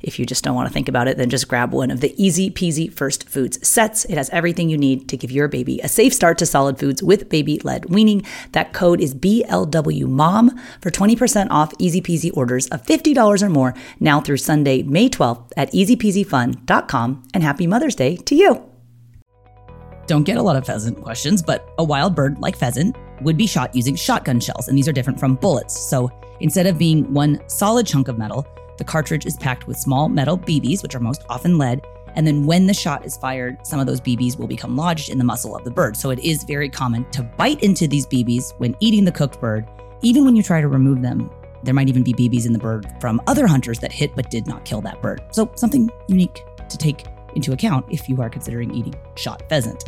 if you just don't want to think about it, then just grab one of the easy peasy first foods sets. It has everything you need to give your baby a safe start to solid foods with baby led weaning. That code is BLWMOM for 20% off easy peasy orders of $50 or more now through Sunday, May 12th at easypeasyfun.com. And happy Mother's Day to you. Don't get a lot of pheasant questions, but a wild bird like pheasant would be shot using shotgun shells, and these are different from bullets. So instead of being one solid chunk of metal, the cartridge is packed with small metal BBs, which are most often lead. And then when the shot is fired, some of those BBs will become lodged in the muscle of the bird. So it is very common to bite into these BBs when eating the cooked bird. Even when you try to remove them, there might even be BBs in the bird from other hunters that hit but did not kill that bird. So something unique to take into account if you are considering eating shot pheasant.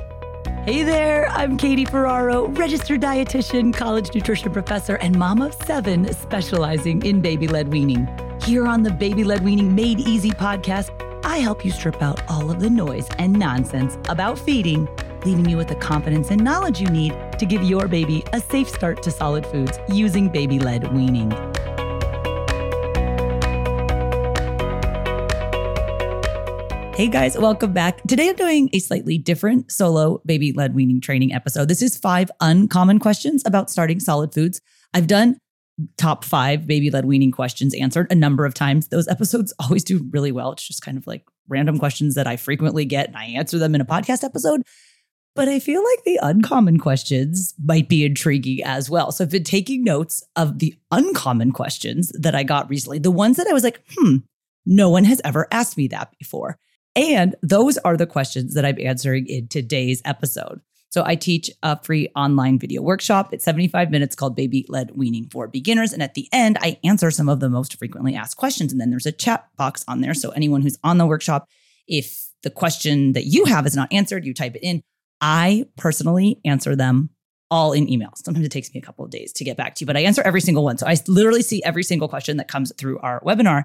Hey there, I'm Katie Ferraro, registered dietitian, college nutrition professor, and mom of seven specializing in baby led weaning. Here on the Baby Led Weaning Made Easy podcast, I help you strip out all of the noise and nonsense about feeding, leaving you with the confidence and knowledge you need to give your baby a safe start to solid foods using baby led weaning. Hey guys, welcome back. Today I'm doing a slightly different solo baby led weaning training episode. This is five uncommon questions about starting solid foods. I've done top five baby led weaning questions answered a number of times. Those episodes always do really well. It's just kind of like random questions that I frequently get and I answer them in a podcast episode. But I feel like the uncommon questions might be intriguing as well. So I've been taking notes of the uncommon questions that I got recently, the ones that I was like, hmm, no one has ever asked me that before. And those are the questions that I'm answering in today's episode. So I teach a free online video workshop. It's 75 minutes called Baby Led Weaning for Beginners. And at the end, I answer some of the most frequently asked questions. And then there's a chat box on there. So anyone who's on the workshop, if the question that you have is not answered, you type it in. I personally answer them all in emails. Sometimes it takes me a couple of days to get back to you, but I answer every single one. So I literally see every single question that comes through our webinar.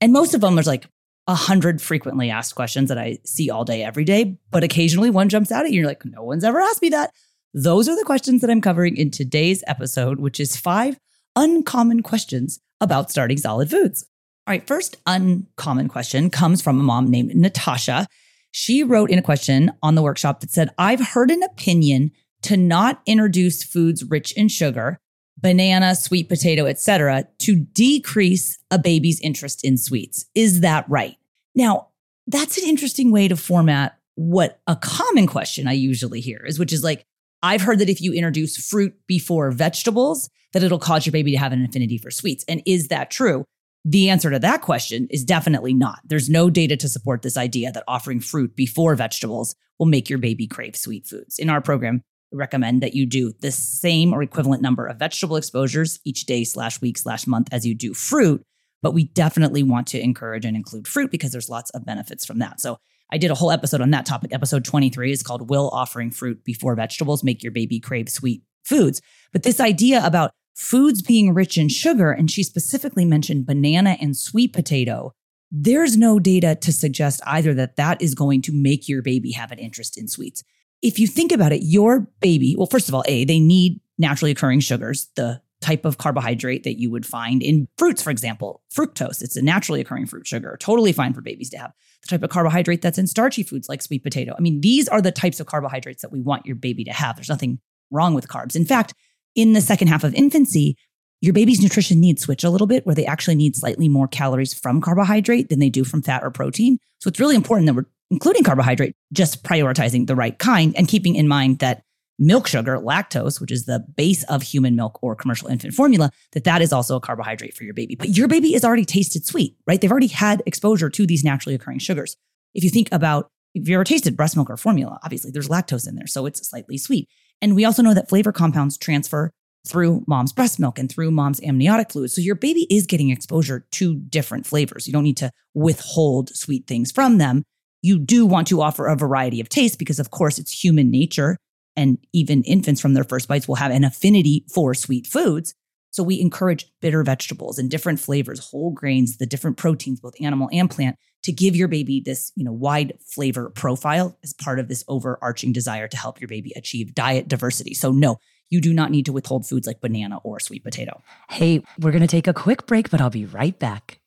And most of them, there's like a hundred frequently asked questions that I see all day, every day, but occasionally one jumps out at you. And You're like, no one's ever asked me that. Those are the questions that I'm covering in today's episode, which is five uncommon questions about starting solid foods. All right, first uncommon question comes from a mom named Natasha. She wrote in a question on the workshop that said, I've heard an opinion to not introduce foods rich in sugar, banana, sweet potato, etc., to decrease a baby's interest in sweets. Is that right? Now, that's an interesting way to format what a common question I usually hear is, which is like, I've heard that if you introduce fruit before vegetables, that it'll cause your baby to have an affinity for sweets. And is that true? The answer to that question is definitely not. There's no data to support this idea that offering fruit before vegetables will make your baby crave sweet foods. In our program, recommend that you do the same or equivalent number of vegetable exposures each day slash week slash month as you do fruit. But we definitely want to encourage and include fruit because there's lots of benefits from that. So I did a whole episode on that topic. Episode 23 is called Will Offering Fruit Before Vegetables Make Your Baby Crave Sweet foods. But this idea about foods being rich in sugar, and she specifically mentioned banana and sweet potato, there's no data to suggest either that that is going to make your baby have an interest in sweets. If you think about it, your baby, well, first of all, A, they need naturally occurring sugars, the type of carbohydrate that you would find in fruits, for example, fructose. It's a naturally occurring fruit sugar, totally fine for babies to have. The type of carbohydrate that's in starchy foods like sweet potato. I mean, these are the types of carbohydrates that we want your baby to have. There's nothing wrong with carbs. In fact, in the second half of infancy, your baby's nutrition needs switch a little bit where they actually need slightly more calories from carbohydrate than they do from fat or protein. So it's really important that we're including carbohydrate, just prioritizing the right kind and keeping in mind that milk sugar, lactose, which is the base of human milk or commercial infant formula, that that is also a carbohydrate for your baby. But your baby has already tasted sweet, right? They've already had exposure to these naturally occurring sugars. If you think about if you ever tasted breast milk or formula, obviously there's lactose in there, so it's slightly sweet. And we also know that flavor compounds transfer through mom's breast milk and through mom's amniotic fluid. So your baby is getting exposure to different flavors. You don't need to withhold sweet things from them. You do want to offer a variety of tastes because, of course, it's human nature and even infants from their first bites will have an affinity for sweet foods. So we encourage bitter vegetables and different flavors, whole grains, the different proteins, both animal and plant, to give your baby this, you know, wide flavor profile as part of this overarching desire to help your baby achieve diet diversity. So no, you do not need to withhold foods like banana or sweet potato. Hey, we're going to take a quick break, but I'll be right back.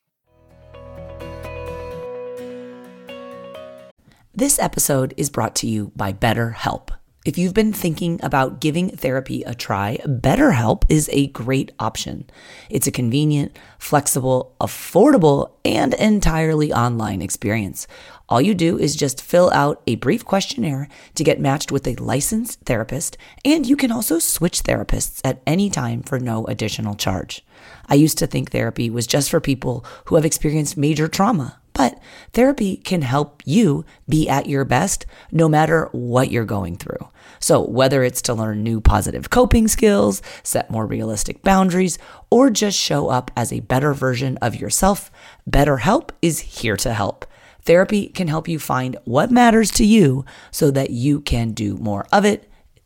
This episode is brought to you by BetterHelp. If you've been thinking about giving therapy a try, BetterHelp is a great option. It's a convenient, flexible, affordable, and entirely online experience. All you do is just fill out a brief questionnaire to get matched with a licensed therapist, and you can also switch therapists at any time for no additional charge. I used to think therapy was just for people who have experienced major trauma but therapy can help you be at your best no matter what you're going through. So, whether it's to learn new positive coping skills, set more realistic boundaries, or just show up as a better version of yourself, BetterHelp is here to help. Therapy can help you find what matters to you so that you can do more of it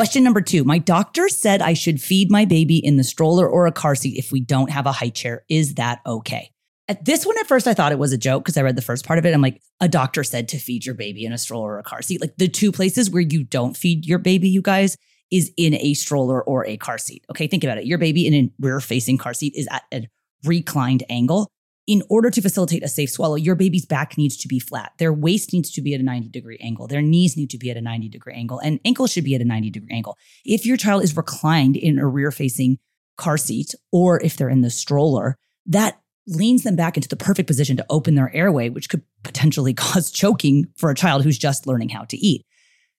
Question number two My doctor said I should feed my baby in the stroller or a car seat if we don't have a high chair. Is that okay? At this one, at first, I thought it was a joke because I read the first part of it. I'm like, a doctor said to feed your baby in a stroller or a car seat. Like the two places where you don't feed your baby, you guys, is in a stroller or a car seat. Okay, think about it. Your baby in a rear facing car seat is at a reclined angle in order to facilitate a safe swallow, your baby's back needs to be flat. Their waist needs to be at a 90 degree angle. Their knees need to be at a 90 degree angle, and ankles should be at a 90 degree angle. If your child is reclined in a rear facing car seat, or if they're in the stroller, that leans them back into the perfect position to open their airway, which could potentially cause choking for a child who's just learning how to eat.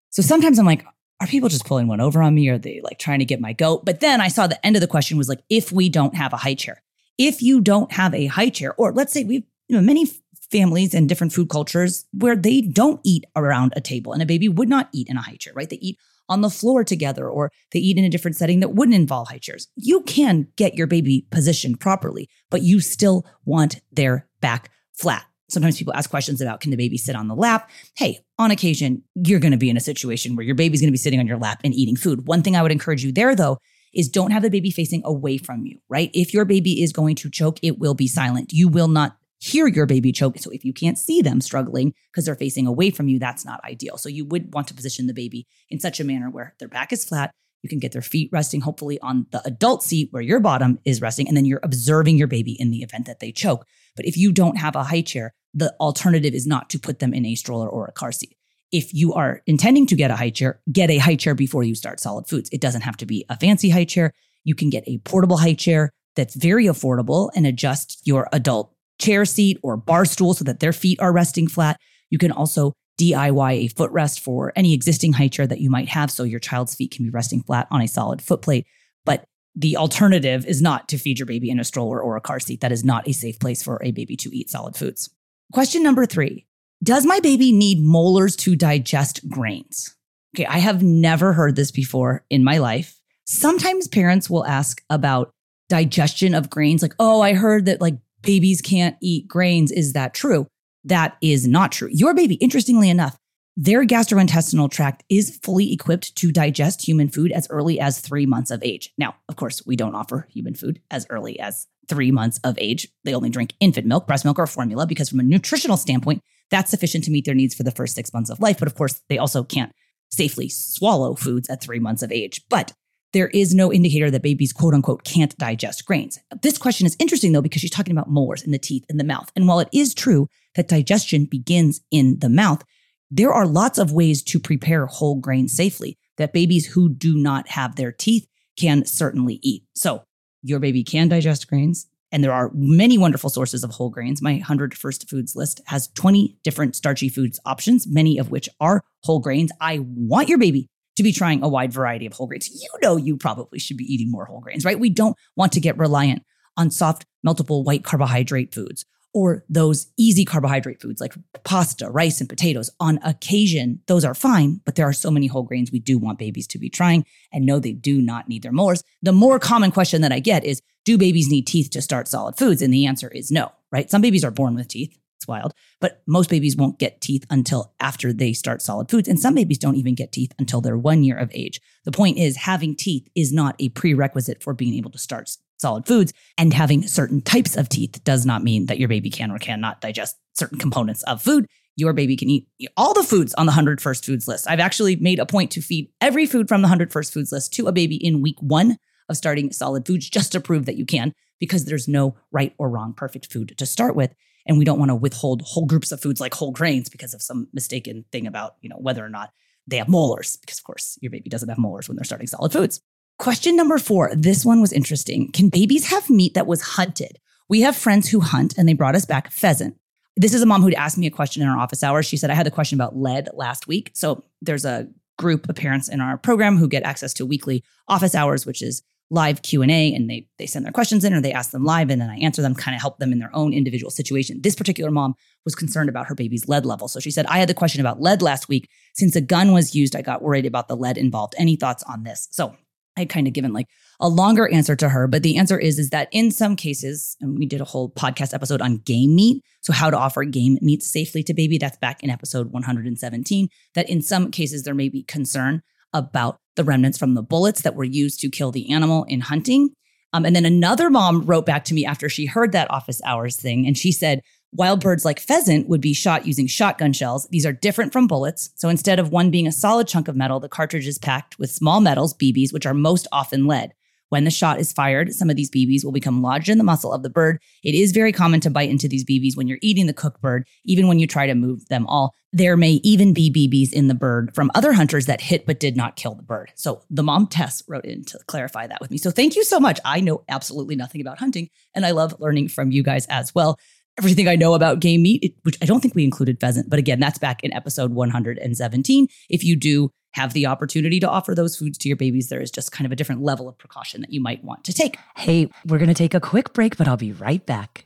So sometimes I'm like, are people just pulling one over on me? Are they like trying to get my goat? But then I saw the end of the question was like, if we don't have a high chair, if you don't have a high chair, or let's say we've you know, many families and different food cultures where they don't eat around a table and a baby would not eat in a high chair, right? They eat on the floor together or they eat in a different setting that wouldn't involve high chairs. You can get your baby positioned properly, but you still want their back flat. Sometimes people ask questions about can the baby sit on the lap? Hey, on occasion, you're going to be in a situation where your baby's going to be sitting on your lap and eating food. One thing I would encourage you there, though, is don't have the baby facing away from you, right? If your baby is going to choke, it will be silent. You will not hear your baby choke. So if you can't see them struggling because they're facing away from you, that's not ideal. So you would want to position the baby in such a manner where their back is flat. You can get their feet resting, hopefully on the adult seat where your bottom is resting, and then you're observing your baby in the event that they choke. But if you don't have a high chair, the alternative is not to put them in a stroller or a car seat if you are intending to get a high chair, get a high chair before you start solid foods. It doesn't have to be a fancy high chair. You can get a portable high chair that's very affordable and adjust your adult chair seat or bar stool so that their feet are resting flat. You can also DIY a footrest for any existing high chair that you might have so your child's feet can be resting flat on a solid footplate. But the alternative is not to feed your baby in a stroller or a car seat. That is not a safe place for a baby to eat solid foods. Question number three Does my baby need molars to digest grains? Okay, I have never heard this before in my life. Sometimes parents will ask about digestion of grains, like, oh, I heard that like babies can't eat grains. Is that true? That is not true. Your baby, interestingly enough, their gastrointestinal tract is fully equipped to digest human food as early as three months of age. Now, of course, we don't offer human food as early as three months of age. They only drink infant milk, breast milk, or formula because, from a nutritional standpoint, that's sufficient to meet their needs for the first six months of life. But of course, they also can't safely swallow foods at three months of age. But there is no indicator that babies, quote unquote, can't digest grains. This question is interesting though, because she's talking about molars in the teeth in the mouth. And while it is true that digestion begins in the mouth, there are lots of ways to prepare whole grains safely that babies who do not have their teeth can certainly eat. So your baby can digest grains. And there are many wonderful sources of whole grains. My 100 first foods list has 20 different starchy foods options, many of which are whole grains. I want your baby to be trying a wide variety of whole grains. You know, you probably should be eating more whole grains, right? We don't want to get reliant on soft, meltable white carbohydrate foods or those easy carbohydrate foods like pasta, rice, and potatoes. On occasion, those are fine, but there are so many whole grains we do want babies to be trying and know they do not need their molars. The more common question that I get is Do babies need teeth to start solid foods? And the answer is no, right? Some babies are born with teeth. It's wild, but most babies won't get teeth until after they start solid foods. And some babies don't even get teeth until they're one year of age. The point is, having teeth is not a prerequisite for being able to start solid foods. And having certain types of teeth does not mean that your baby can or cannot digest certain components of food. Your baby can eat all the foods on the 100 First Foods list. I've actually made a point to feed every food from the 100 First Foods list to a baby in week one of starting solid foods just to prove that you can, because there's no right or wrong perfect food to start with. And we don't want to withhold whole groups of foods like whole grains because of some mistaken thing about, you know, whether or not they have molars, because of course your baby doesn't have molars when they're starting solid foods. Question number four. This one was interesting. Can babies have meat that was hunted? We have friends who hunt and they brought us back pheasant. This is a mom who'd asked me a question in our office hours. She said, I had the question about lead last week. So there's a group of parents in our program who get access to weekly office hours, which is live Q&A and they they send their questions in or they ask them live and then I answer them kind of help them in their own individual situation. This particular mom was concerned about her baby's lead level. So she said, "I had the question about lead last week. Since a gun was used, I got worried about the lead involved. Any thoughts on this?" So I had kind of given like a longer answer to her, but the answer is is that in some cases, and we did a whole podcast episode on game meat, so how to offer game meat safely to baby. That's back in episode 117. That in some cases there may be concern about the remnants from the bullets that were used to kill the animal in hunting. Um, and then another mom wrote back to me after she heard that office hours thing, and she said, Wild birds like pheasant would be shot using shotgun shells. These are different from bullets. So instead of one being a solid chunk of metal, the cartridge is packed with small metals, BBs, which are most often lead. When the shot is fired, some of these BBs will become lodged in the muscle of the bird. It is very common to bite into these BBs when you're eating the cooked bird, even when you try to move them all. There may even be BBs in the bird from other hunters that hit but did not kill the bird. So the mom Tess wrote in to clarify that with me. So thank you so much. I know absolutely nothing about hunting, and I love learning from you guys as well everything I know about game meat, which I don't think we included pheasant, but again, that's back in episode 117. If you do have the opportunity to offer those foods to your babies, there is just kind of a different level of precaution that you might want to take. Hey, we're going to take a quick break, but I'll be right back.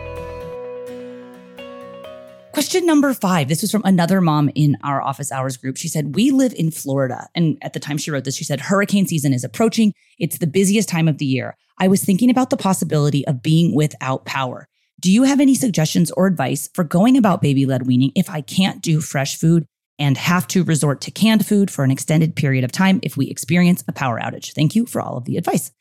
Question number five. This was from another mom in our office hours group. She said, We live in Florida. And at the time she wrote this, she said, Hurricane season is approaching. It's the busiest time of the year. I was thinking about the possibility of being without power. Do you have any suggestions or advice for going about baby led weaning if I can't do fresh food and have to resort to canned food for an extended period of time if we experience a power outage? Thank you for all of the advice.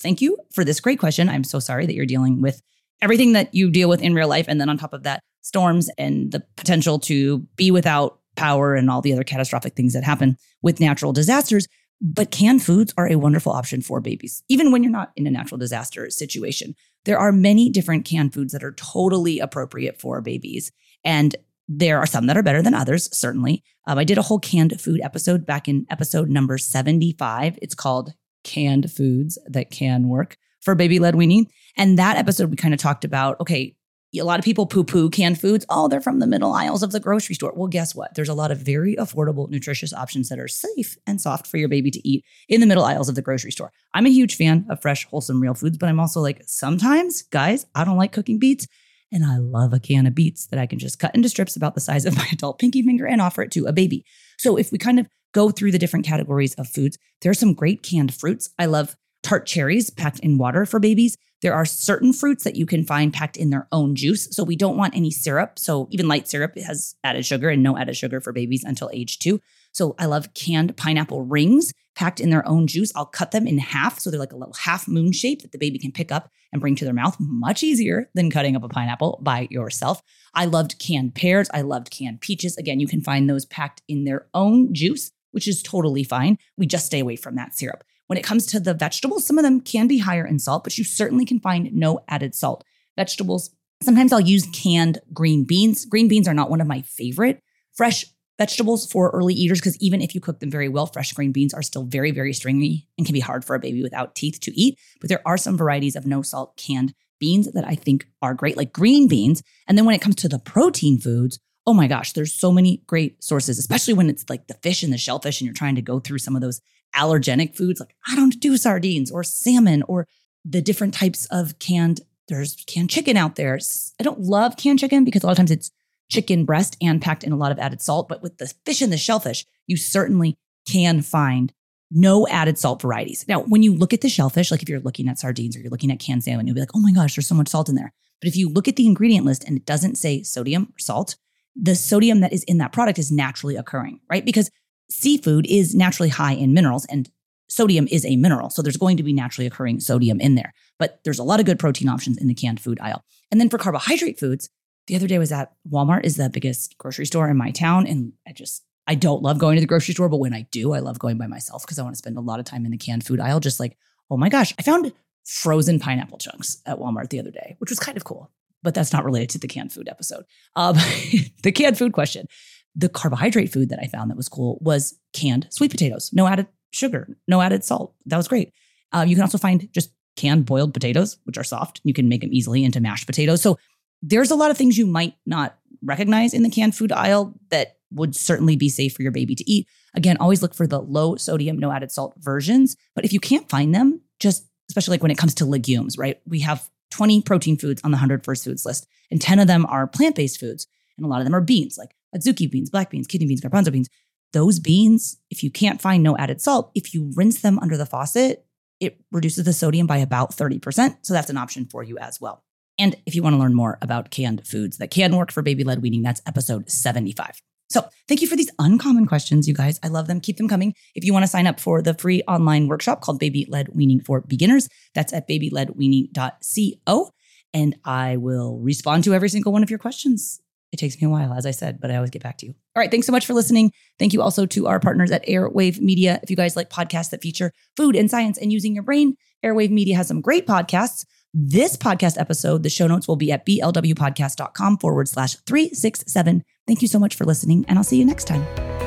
Thank you for this great question. I'm so sorry that you're dealing with everything that you deal with in real life. And then on top of that, storms and the potential to be without power and all the other catastrophic things that happen with natural disasters. But canned foods are a wonderful option for babies, even when you're not in a natural disaster situation. There are many different canned foods that are totally appropriate for babies. And there are some that are better than others, certainly. Um, I did a whole canned food episode back in episode number 75. It's called Canned Foods That Can Work for Baby Led Weaning. And that episode, we kind of talked about okay, a lot of people poo poo canned foods. Oh, they're from the middle aisles of the grocery store. Well, guess what? There's a lot of very affordable, nutritious options that are safe and soft for your baby to eat in the middle aisles of the grocery store. I'm a huge fan of fresh, wholesome, real foods, but I'm also like, sometimes, guys, I don't like cooking beets. And I love a can of beets that I can just cut into strips about the size of my adult pinky finger and offer it to a baby. So if we kind of go through the different categories of foods, there are some great canned fruits. I love tart cherries packed in water for babies. There are certain fruits that you can find packed in their own juice. So we don't want any syrup. So even light syrup has added sugar and no added sugar for babies until age two. So I love canned pineapple rings packed in their own juice. I'll cut them in half. So they're like a little half moon shape that the baby can pick up and bring to their mouth. Much easier than cutting up a pineapple by yourself. I loved canned pears. I loved canned peaches. Again, you can find those packed in their own juice, which is totally fine. We just stay away from that syrup. When it comes to the vegetables, some of them can be higher in salt, but you certainly can find no added salt. Vegetables, sometimes I'll use canned green beans. Green beans are not one of my favorite fresh vegetables for early eaters because even if you cook them very well, fresh green beans are still very, very stringy and can be hard for a baby without teeth to eat. But there are some varieties of no salt canned beans that I think are great, like green beans. And then when it comes to the protein foods, oh my gosh, there's so many great sources, especially when it's like the fish and the shellfish and you're trying to go through some of those allergenic foods. Like I don't do sardines or salmon or the different types of canned, there's canned chicken out there. I don't love canned chicken because a lot of times it's chicken breast and packed in a lot of added salt. But with the fish and the shellfish, you certainly can find no added salt varieties. Now, when you look at the shellfish, like if you're looking at sardines or you're looking at canned salmon, you'll be like, oh my gosh, there's so much salt in there. But if you look at the ingredient list and it doesn't say sodium or salt, the sodium that is in that product is naturally occurring, right? Because seafood is naturally high in minerals and sodium is a mineral. So there's going to be naturally occurring sodium in there. But there's a lot of good protein options in the canned food aisle. And then for carbohydrate foods, the other day was at Walmart is the biggest grocery store in my town. And I just, I don't love going to the grocery store, but when I do, I love going by myself because I want to spend a lot of time in the canned food aisle. Just like, oh my gosh, I found frozen pineapple chunks at Walmart the other day, which was kind of cool. But that's not related to the canned food episode. Um, the canned food question the carbohydrate food that I found that was cool was canned sweet potatoes, no added sugar, no added salt. That was great. Uh, you can also find just canned boiled potatoes, which are soft. You can make them easily into mashed potatoes. So there's a lot of things you might not recognize in the canned food aisle that would certainly be safe for your baby to eat. Again, always look for the low sodium, no added salt versions. But if you can't find them, just especially like when it comes to legumes, right? We have 20 protein foods on the 100 first foods list, and 10 of them are plant based foods. And a lot of them are beans, like adzuki beans, black beans, kidney beans, garbanzo beans. Those beans, if you can't find no added salt, if you rinse them under the faucet, it reduces the sodium by about 30%. So that's an option for you as well. And if you want to learn more about canned foods that can work for baby led weaning, that's episode 75. So thank you for these uncommon questions, you guys. I love them. Keep them coming. If you want to sign up for the free online workshop called Baby Led Weaning for Beginners, that's at babyledweaning.co. And I will respond to every single one of your questions it takes me a while, as I said, but I always get back to you. All right. Thanks so much for listening. Thank you also to our partners at Airwave Media. If you guys like podcasts that feature food and science and using your brain, Airwave Media has some great podcasts. This podcast episode, the show notes will be at blwpodcast.com forward slash 367. Thank you so much for listening, and I'll see you next time.